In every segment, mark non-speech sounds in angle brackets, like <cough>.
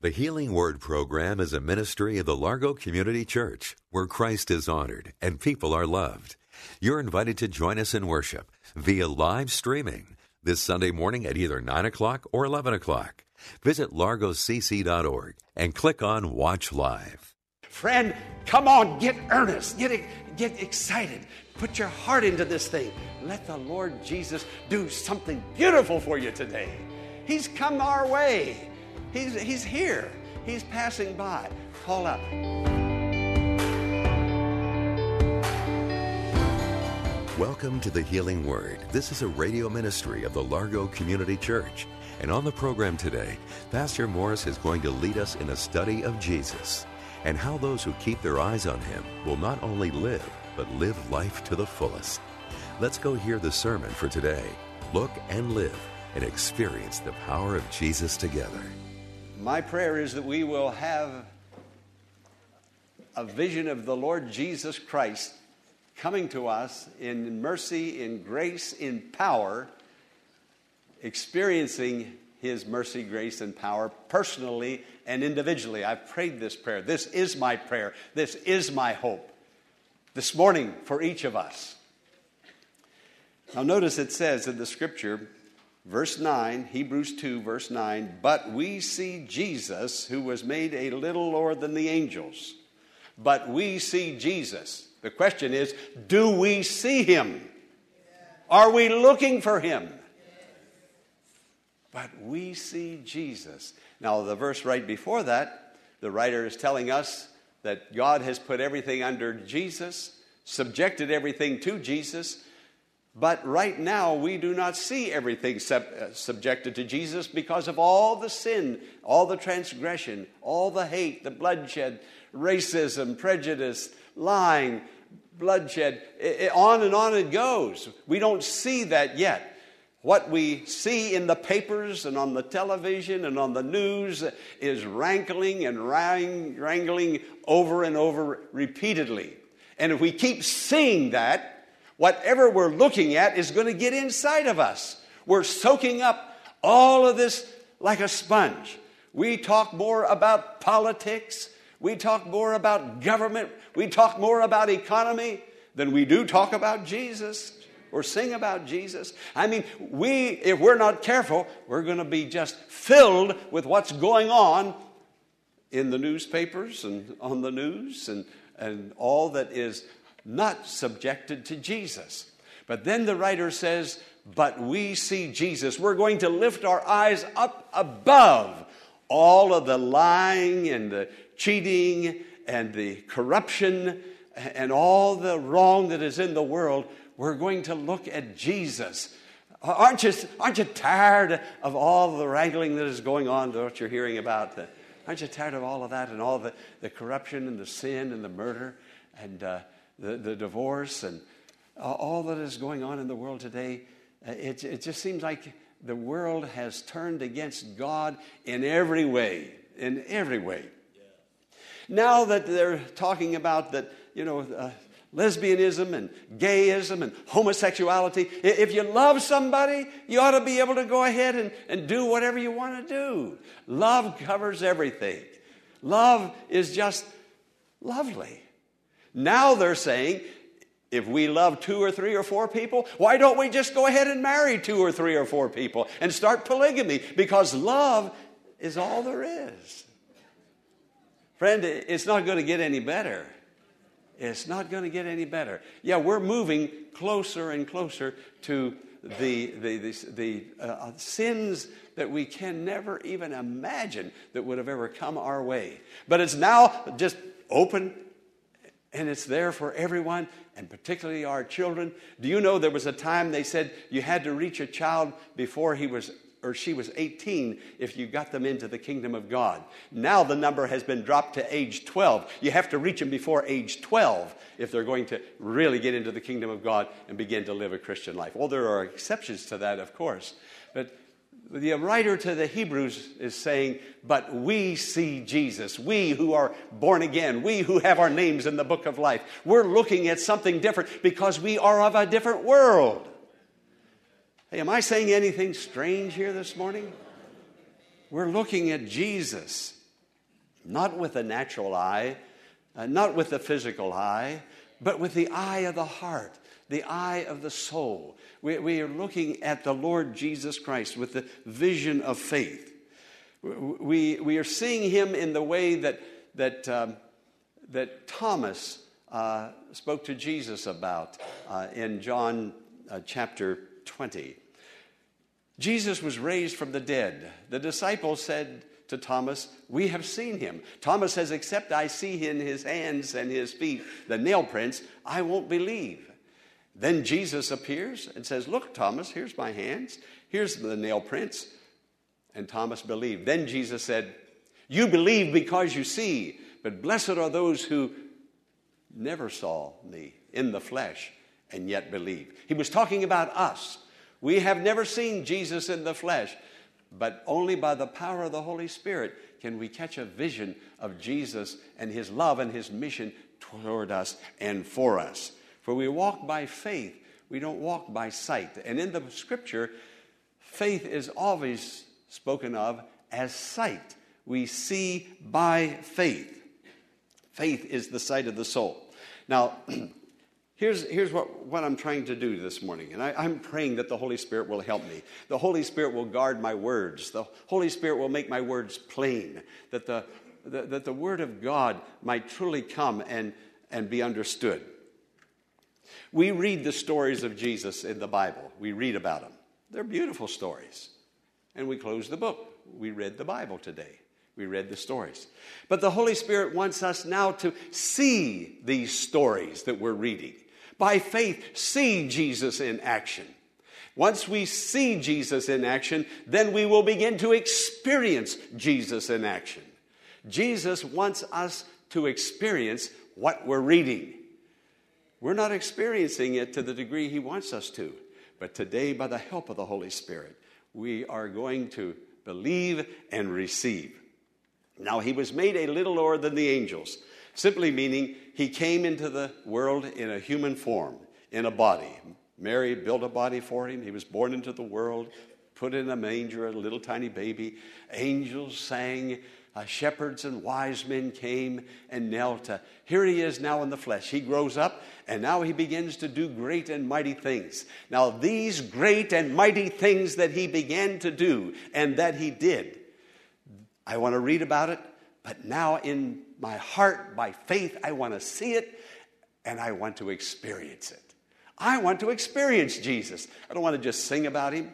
The Healing Word program is a ministry of the Largo Community Church where Christ is honored and people are loved. You're invited to join us in worship via live streaming this Sunday morning at either 9 o'clock or 11 o'clock. Visit largocc.org and click on Watch Live. Friend, come on, get earnest, get, get excited, put your heart into this thing. Let the Lord Jesus do something beautiful for you today. He's come our way. He's, he's here. He's passing by. Call out. Welcome to the Healing Word. This is a radio ministry of the Largo Community Church. And on the program today, Pastor Morris is going to lead us in a study of Jesus and how those who keep their eyes on him will not only live, but live life to the fullest. Let's go hear the sermon for today. Look and live and experience the power of Jesus together. My prayer is that we will have a vision of the Lord Jesus Christ coming to us in mercy, in grace, in power, experiencing His mercy, grace, and power personally and individually. I've prayed this prayer. This is my prayer. This is my hope. This morning for each of us. Now, notice it says in the scripture, Verse 9, Hebrews 2, verse 9, but we see Jesus, who was made a little lower than the angels. But we see Jesus. The question is, do we see him? Are we looking for him? But we see Jesus. Now, the verse right before that, the writer is telling us that God has put everything under Jesus, subjected everything to Jesus, but right now, we do not see everything sub- uh, subjected to Jesus because of all the sin, all the transgression, all the hate, the bloodshed, racism, prejudice, lying, bloodshed. It, it, on and on it goes. We don't see that yet. What we see in the papers and on the television and on the news is rankling and wrangling over and over repeatedly. And if we keep seeing that, whatever we're looking at is going to get inside of us. We're soaking up all of this like a sponge. We talk more about politics, we talk more about government, we talk more about economy than we do talk about Jesus or sing about Jesus. I mean, we, if we're not careful, we're going to be just filled with what's going on in the newspapers and on the news and, and all that is not subjected to Jesus. But then the writer says, But we see Jesus. We're going to lift our eyes up above all of the lying and the cheating and the corruption and all the wrong that is in the world. We're going to look at Jesus. Aren't you, aren't you tired of all the wrangling that is going on, what you're hearing about? Aren't you tired of all of that and all the, the corruption and the sin and the murder and uh, the, the divorce and all that is going on in the world today, uh, it, it just seems like the world has turned against God in every way. In every way. Yeah. Now that they're talking about that, you know, uh, lesbianism and gayism and homosexuality, if you love somebody, you ought to be able to go ahead and, and do whatever you want to do. Love covers everything. Love is just lovely. Now they're saying, if we love two or three or four people, why don't we just go ahead and marry two or three or four people and start polygamy? Because love is all there is. Friend, it's not going to get any better. It's not going to get any better. Yeah, we're moving closer and closer to the, the, the, the uh, sins that we can never even imagine that would have ever come our way. But it's now just open and it's there for everyone, and particularly our children. Do you know there was a time they said you had to reach a child before he was or she was 18 if you got them into the kingdom of God. Now the number has been dropped to age 12. You have to reach them before age 12 if they're going to really get into the kingdom of God and begin to live a Christian life. Well, there are exceptions to that, of course. But the writer to the Hebrews is saying, But we see Jesus. We who are born again, we who have our names in the book of life, we're looking at something different because we are of a different world. Hey, am I saying anything strange here this morning? We're looking at Jesus, not with the natural eye, uh, not with the physical eye, but with the eye of the heart, the eye of the soul. We, we are looking at the Lord Jesus Christ with the vision of faith. We, we are seeing him in the way that, that, um, that Thomas uh, spoke to Jesus about uh, in John uh, chapter 20. Jesus was raised from the dead. The disciples said to Thomas, We have seen him. Thomas says, Except I see in his hands and his feet the nail prints, I won't believe. Then Jesus appears and says, Look, Thomas, here's my hands, here's the nail prints. And Thomas believed. Then Jesus said, You believe because you see, but blessed are those who never saw me in the flesh and yet believe. He was talking about us. We have never seen Jesus in the flesh, but only by the power of the Holy Spirit can we catch a vision of Jesus and his love and his mission toward us and for us. For we walk by faith, we don't walk by sight. And in the scripture, faith is always spoken of as sight. We see by faith. Faith is the sight of the soul. Now, <clears throat> Here's, here's what, what I'm trying to do this morning, and I, I'm praying that the Holy Spirit will help me. The Holy Spirit will guard my words. The Holy Spirit will make my words plain, that the, the that the Word of God might truly come and, and be understood. We read the stories of Jesus in the Bible, we read about them. They're beautiful stories. And we close the book. We read the Bible today. We read the stories. But the Holy Spirit wants us now to see these stories that we're reading by faith, see Jesus in action. Once we see Jesus in action, then we will begin to experience Jesus in action. Jesus wants us to experience what we're reading. We're not experiencing it to the degree He wants us to, but today, by the help of the Holy Spirit, we are going to believe and receive. Now, He was made a little lower than the angels simply meaning he came into the world in a human form, in a body. Mary built a body for him. He was born into the world, put in a manger, a little tiny baby. Angels sang, uh, shepherds and wise men came and knelt. Uh, here he is now in the flesh. He grows up and now he begins to do great and mighty things. Now, these great and mighty things that he began to do and that he did, I want to read about it, but now in my heart, by faith, I want to see it and I want to experience it. I want to experience Jesus. I don't want to just sing about him.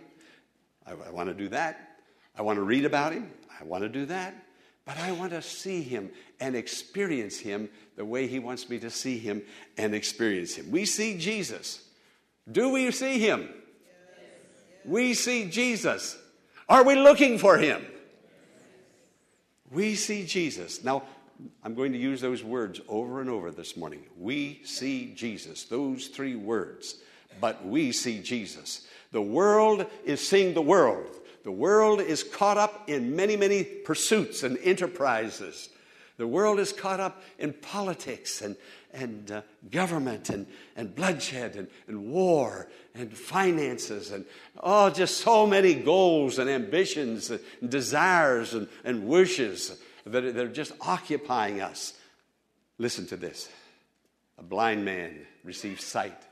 I, I want to do that. I want to read about him. I want to do that. But I want to see him and experience him the way he wants me to see him and experience him. We see Jesus. Do we see him? We see Jesus. Are we looking for him? We see Jesus. Now, I'm going to use those words over and over this morning. We see Jesus, those three words. But we see Jesus. The world is seeing the world. The world is caught up in many, many pursuits and enterprises. The world is caught up in politics and, and uh, government and, and bloodshed and, and war and finances and oh, just so many goals and ambitions and desires and, and wishes that are just occupying us. Listen to this a blind man receives sight,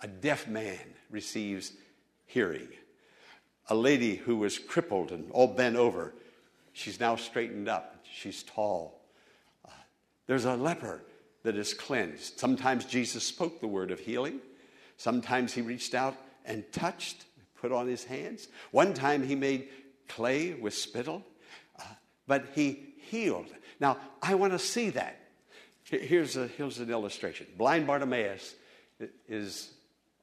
a deaf man receives hearing. A lady who was crippled and all bent over, she's now straightened up. She's tall. Uh, there's a leper that is cleansed. Sometimes Jesus spoke the word of healing. Sometimes he reached out and touched, put on his hands. One time he made clay with spittle but he healed. Now, I want to see that. Here's, a, here's an illustration. Blind Bartimaeus is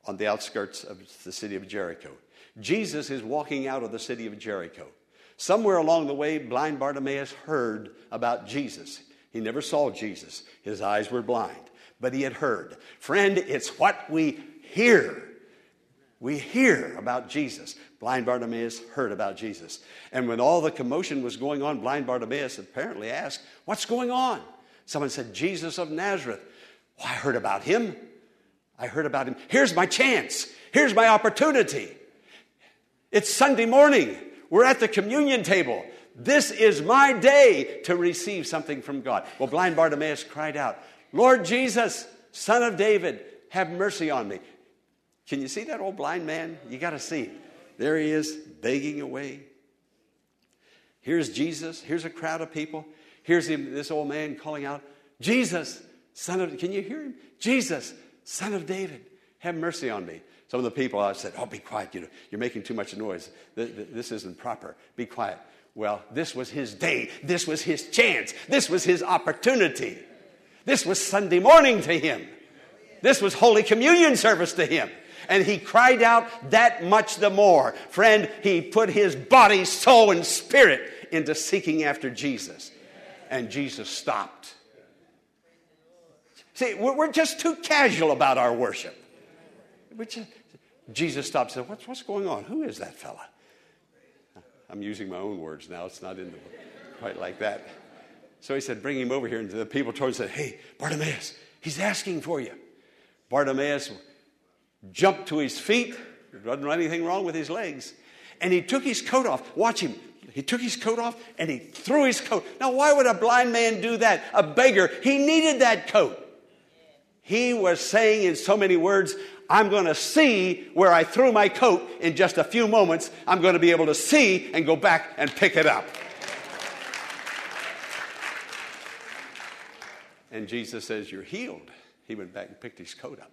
on the outskirts of the city of Jericho. Jesus is walking out of the city of Jericho. Somewhere along the way, blind Bartimaeus heard about Jesus. He never saw Jesus, his eyes were blind, but he had heard. Friend, it's what we hear. We hear about Jesus. Blind Bartimaeus heard about Jesus. And when all the commotion was going on, blind Bartimaeus apparently asked, What's going on? Someone said, Jesus of Nazareth. Well, I heard about him. I heard about him. Here's my chance. Here's my opportunity. It's Sunday morning. We're at the communion table. This is my day to receive something from God. Well, blind Bartimaeus cried out, Lord Jesus, son of David, have mercy on me. Can you see that old blind man? You got to see. There he is, begging away. Here's Jesus. Here's a crowd of people. Here's him, this old man calling out, Jesus, son of, can you hear him? Jesus, son of David, have mercy on me. Some of the people I said, Oh, be quiet. You know, you're making too much noise. This isn't proper. Be quiet. Well, this was his day. This was his chance. This was his opportunity. This was Sunday morning to him. This was Holy Communion service to him. And he cried out that much the more. Friend, he put his body, soul, and spirit into seeking after Jesus. And Jesus stopped. See, we're just too casual about our worship. Just, Jesus stopped and said, what's, what's going on? Who is that fella? I'm using my own words now. It's not in the quite like that. So he said, Bring him over here. And the people told him, said, Hey, Bartimaeus, he's asking for you. Bartimaeus jumped to his feet. There wasn't anything wrong with his legs. And he took his coat off. Watch him. He took his coat off and he threw his coat. Now, why would a blind man do that? A beggar. He needed that coat. He was saying in so many words, I'm going to see where I threw my coat in just a few moments. I'm going to be able to see and go back and pick it up. And Jesus says, You're healed. He went back and picked his coat up.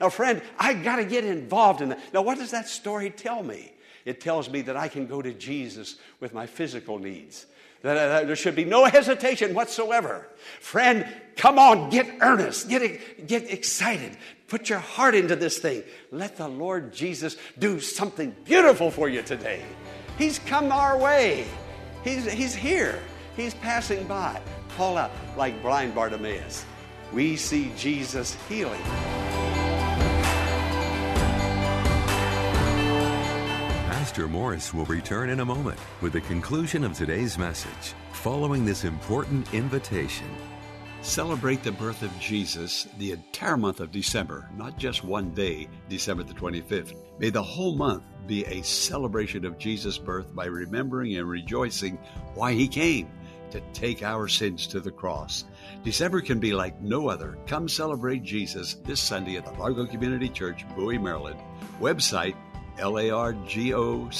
Now, friend, I got to get involved in that. Now, what does that story tell me? It tells me that I can go to Jesus with my physical needs. Uh, there should be no hesitation whatsoever. Friend, come on, get earnest, get, get excited, put your heart into this thing. Let the Lord Jesus do something beautiful for you today. He's come our way, He's, he's here, He's passing by. Call out like blind Bartimaeus. We see Jesus healing. Pastor Morris will return in a moment with the conclusion of today's message. Following this important invitation, celebrate the birth of Jesus the entire month of December, not just one day, December the 25th. May the whole month be a celebration of Jesus' birth by remembering and rejoicing why he came to take our sins to the cross. December can be like no other. Come celebrate Jesus this Sunday at the Largo Community Church, Bowie, Maryland. Website largocc.org,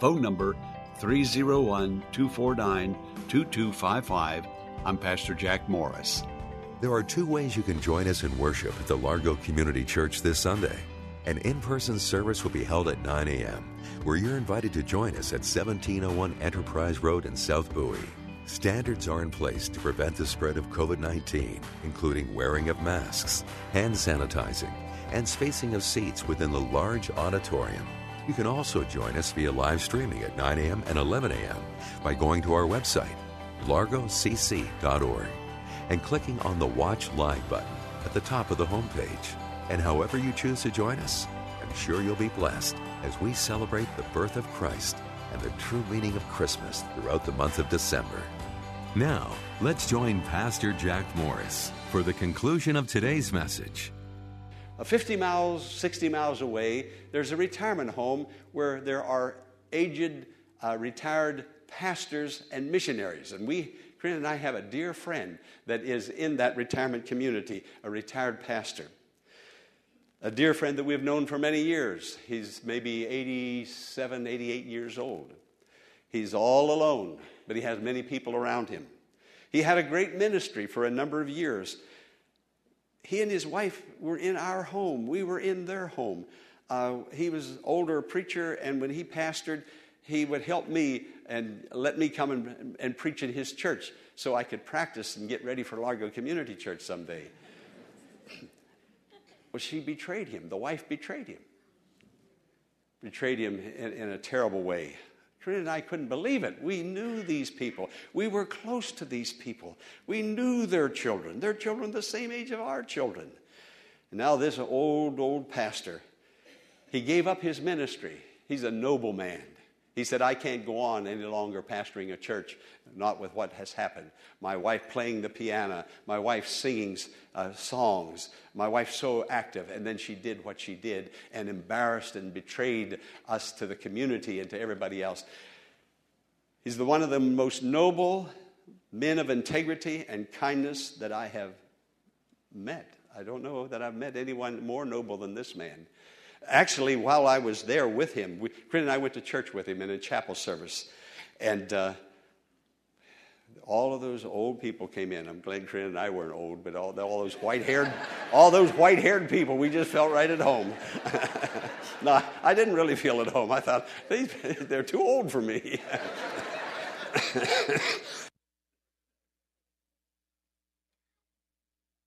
phone number 301 249 2255. I'm Pastor Jack Morris. There are two ways you can join us in worship at the Largo Community Church this Sunday. An in person service will be held at 9 a.m., where you're invited to join us at 1701 Enterprise Road in South Bowie. Standards are in place to prevent the spread of COVID 19, including wearing of masks, hand sanitizing, and spacing of seats within the large auditorium. You can also join us via live streaming at 9 a.m. and 11 a.m. by going to our website, largocc.org, and clicking on the Watch Live button at the top of the homepage. And however you choose to join us, I'm sure you'll be blessed as we celebrate the birth of Christ and the true meaning of Christmas throughout the month of December. Now, let's join Pastor Jack Morris for the conclusion of today's message. 50 miles, 60 miles away, there's a retirement home where there are aged, uh, retired pastors and missionaries. And we, Corinne and I, have a dear friend that is in that retirement community, a retired pastor. A dear friend that we've known for many years. He's maybe 87, 88 years old. He's all alone, but he has many people around him. He had a great ministry for a number of years he and his wife were in our home. We were in their home. Uh, he was an older preacher, and when he pastored, he would help me and let me come and, and preach in his church so I could practice and get ready for Largo Community Church someday. <laughs> well, she betrayed him. The wife betrayed him. betrayed him in, in a terrible way. Corinne and I couldn't believe it. We knew these people. We were close to these people. We knew their children. Their children the same age of our children. And now this old, old pastor, he gave up his ministry. He's a noble man. He said, I can't go on any longer pastoring a church, not with what has happened. My wife playing the piano, my wife singing uh, songs, my wife so active, and then she did what she did and embarrassed and betrayed us to the community and to everybody else. He's the one of the most noble men of integrity and kindness that I have met. I don't know that I've met anyone more noble than this man. Actually, while I was there with him, we, and I went to church with him in a chapel service. And uh, all of those old people came in. I'm glad Corinne and I weren't old, but all, all those white-haired, all those white-haired people, we just felt right at home. <laughs> no, I didn't really feel at home. I thought they, <laughs> they're too old for me. <laughs>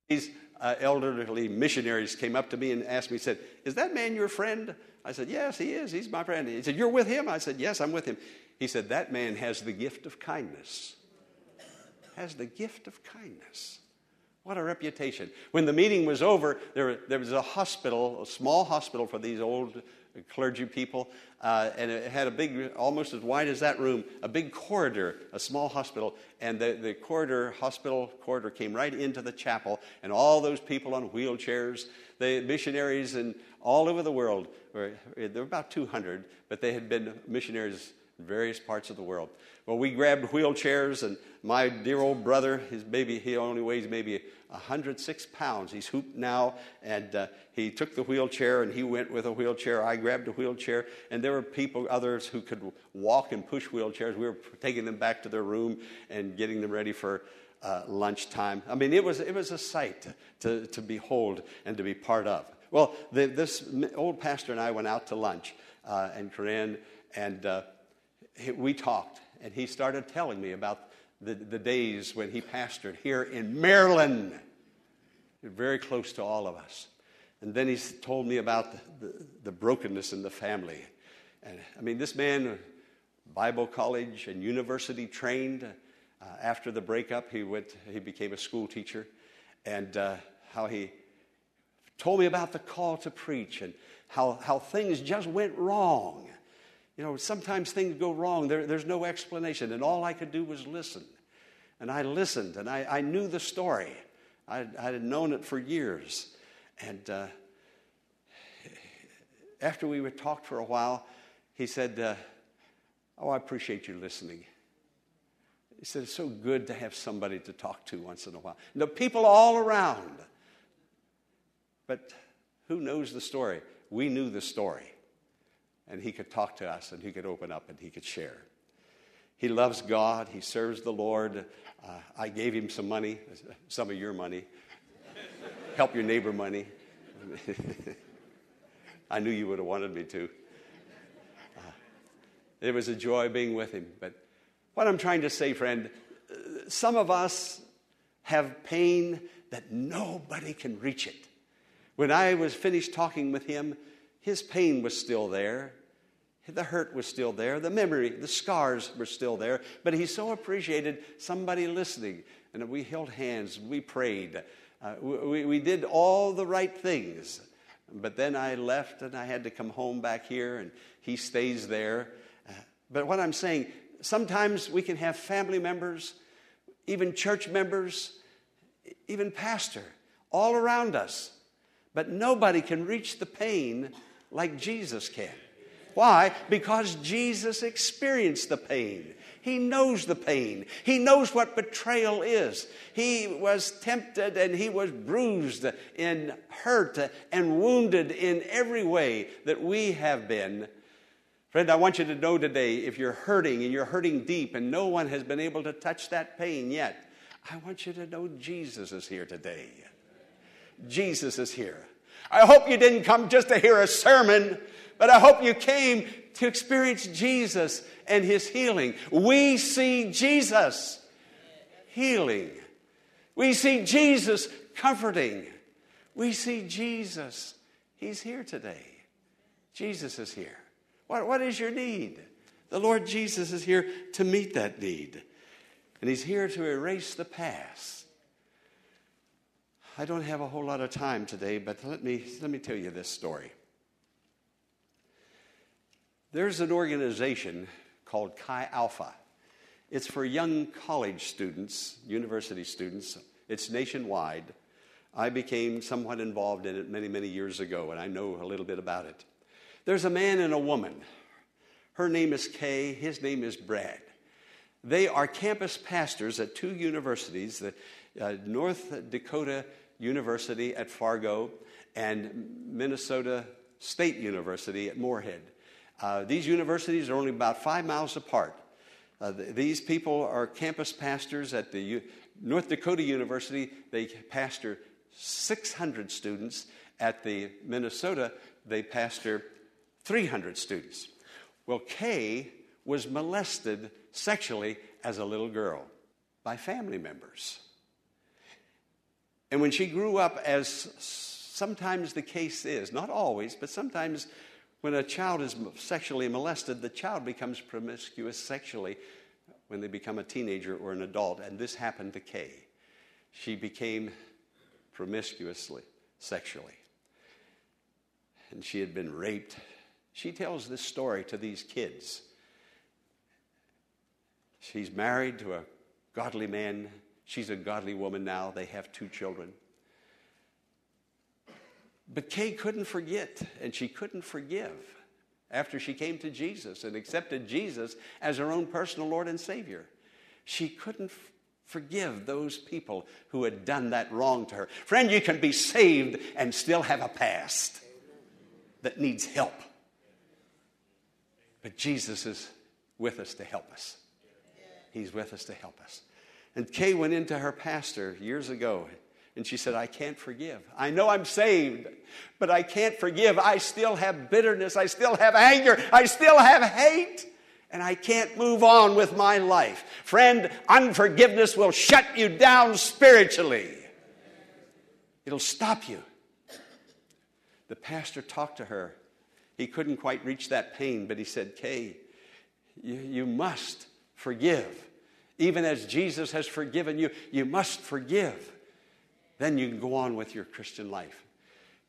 These uh, elderly missionaries came up to me and asked me, said, Is that man your friend? I said, Yes, he is. He's my friend. He said, You're with him? I said, Yes, I'm with him. He said, That man has the gift of kindness. Has the gift of kindness. What a reputation. When the meeting was over, there, there was a hospital, a small hospital for these old clergy people, uh, and it had a big, almost as wide as that room, a big corridor, a small hospital, and the, the corridor, hospital corridor came right into the chapel, and all those people on wheelchairs, the missionaries and all over the world, were, there were about 200, but they had been missionaries in various parts of the world. Well, we grabbed wheelchairs, and my dear old brother, his baby, he only weighs maybe 106 pounds. He's hooped now, and uh, he took the wheelchair and he went with a wheelchair. I grabbed a wheelchair, and there were people, others who could walk and push wheelchairs. We were taking them back to their room and getting them ready for uh, lunchtime. I mean, it was, it was a sight to, to behold and to be part of. Well, the, this old pastor and I went out to lunch, uh, and Corinne, and uh, we talked, and he started telling me about the, the days when he pastored here in Maryland, very close to all of us. And then he told me about the, the, the brokenness in the family. And I mean, this man, Bible college and university trained. Uh, after the breakup, he went. He became a school teacher, and uh, how he told me about the call to preach and how how things just went wrong you know, sometimes things go wrong. There, there's no explanation. And all I could do was listen. And I listened and I, I knew the story. I, I had known it for years. And uh, after we had talked for a while, he said, uh, Oh, I appreciate you listening. He said, It's so good to have somebody to talk to once in a while. The people all around. But who knows the story? We knew the story and he could talk to us and he could open up and he could share. He loves God, he serves the Lord. Uh, I gave him some money, some of your money. Help your neighbor money. <laughs> I knew you would have wanted me to. Uh, it was a joy being with him. But what I'm trying to say, friend, some of us have pain that nobody can reach it. When I was finished talking with him, his pain was still there. The hurt was still there. The memory, the scars were still there. But he so appreciated somebody listening. And we held hands, we prayed. Uh, we, we did all the right things. But then I left and I had to come home back here, and he stays there. Uh, but what I'm saying, sometimes we can have family members, even church members, even pastor, all around us. But nobody can reach the pain like Jesus can. Why? Because Jesus experienced the pain. He knows the pain. He knows what betrayal is. He was tempted and he was bruised and hurt and wounded in every way that we have been. Friend, I want you to know today if you're hurting and you're hurting deep and no one has been able to touch that pain yet, I want you to know Jesus is here today. Jesus is here. I hope you didn't come just to hear a sermon, but I hope you came to experience Jesus and his healing. We see Jesus healing. We see Jesus comforting. We see Jesus. He's here today. Jesus is here. What, what is your need? The Lord Jesus is here to meet that need. And He's here to erase the past. I don't have a whole lot of time today, but let me, let me tell you this story. There's an organization called Chi Alpha. It's for young college students, university students. It's nationwide. I became somewhat involved in it many, many years ago, and I know a little bit about it. There's a man and a woman. Her name is Kay, his name is Brad. They are campus pastors at two universities, the uh, North Dakota University at Fargo and Minnesota State University at Moorhead. Uh, these universities are only about five miles apart. Uh, th- these people are campus pastors at the U- North Dakota University. They pastor 600 students. At the Minnesota, they pastor 300 students. Well, Kay was molested sexually as a little girl by family members. And when she grew up, as sometimes the case is, not always, but sometimes when a child is sexually molested, the child becomes promiscuous sexually when they become a teenager or an adult. And this happened to Kay. She became promiscuously sexually. And she had been raped. She tells this story to these kids. She's married to a godly man. She's a godly woman now. They have two children. But Kay couldn't forget, and she couldn't forgive after she came to Jesus and accepted Jesus as her own personal Lord and Savior. She couldn't f- forgive those people who had done that wrong to her. Friend, you can be saved and still have a past that needs help. But Jesus is with us to help us. He's with us to help us. And Kay went into her pastor years ago and she said, I can't forgive. I know I'm saved, but I can't forgive. I still have bitterness. I still have anger. I still have hate. And I can't move on with my life. Friend, unforgiveness will shut you down spiritually, it'll stop you. The pastor talked to her. He couldn't quite reach that pain, but he said, Kay, you, you must forgive. Even as Jesus has forgiven you, you must forgive. Then you can go on with your Christian life.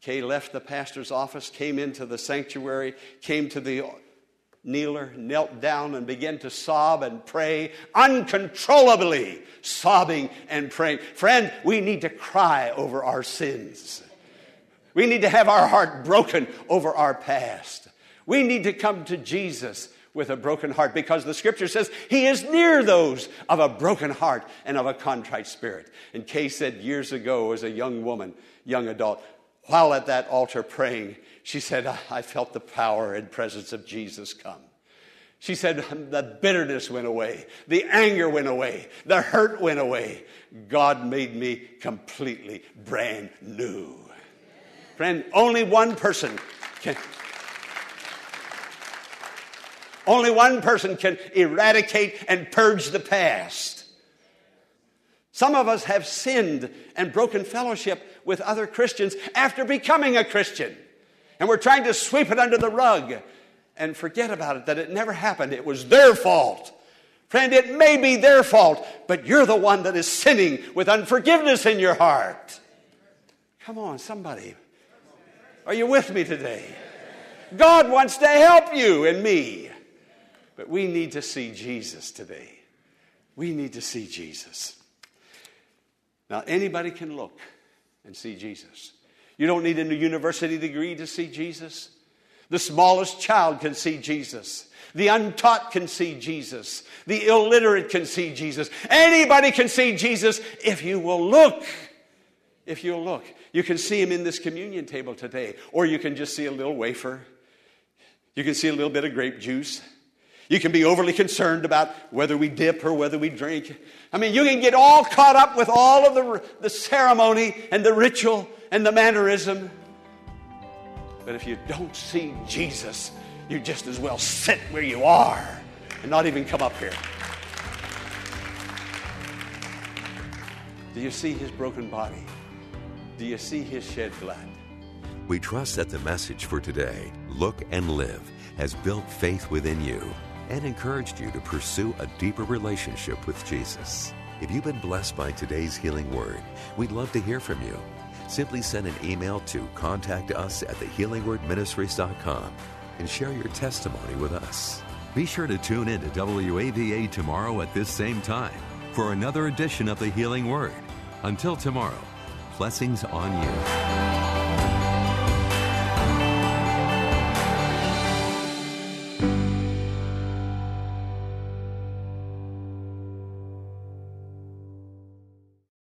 Kay left the pastor's office, came into the sanctuary, came to the kneeler, knelt down, and began to sob and pray uncontrollably, sobbing and praying. Friend, we need to cry over our sins. We need to have our heart broken over our past. We need to come to Jesus with a broken heart because the scripture says he is near those of a broken heart and of a contrite spirit. And Kay said years ago, as a young woman, young adult, while at that altar praying, she said, I felt the power and presence of Jesus come. She said, the bitterness went away, the anger went away, the hurt went away. God made me completely brand new. Friend, only one person can, only one person can eradicate and purge the past. Some of us have sinned and broken fellowship with other Christians after becoming a Christian. And we're trying to sweep it under the rug and forget about it, that it never happened. It was their fault. Friend, it may be their fault, but you're the one that is sinning with unforgiveness in your heart. Come on, somebody. Are you with me today? God wants to help you and me. But we need to see Jesus today. We need to see Jesus. Now, anybody can look and see Jesus. You don't need a university degree to see Jesus. The smallest child can see Jesus. The untaught can see Jesus. The illiterate can see Jesus. Anybody can see Jesus if you will look. If you'll look. You can see him in this communion table today, or you can just see a little wafer. You can see a little bit of grape juice. You can be overly concerned about whether we dip or whether we drink. I mean, you can get all caught up with all of the, the ceremony and the ritual and the mannerism. But if you don't see Jesus, you just as well sit where you are and not even come up here. Do you see his broken body? Do you see his shed blood? We trust that the message for today, Look and Live has built faith within you and encouraged you to pursue a deeper relationship with Jesus. If you've been blessed by today's healing word, we'd love to hear from you. Simply send an email to contact us at thehealingwordministries.com and share your testimony with us. Be sure to tune in to WAVA tomorrow at this same time for another edition of the Healing Word. Until tomorrow, blessings on you.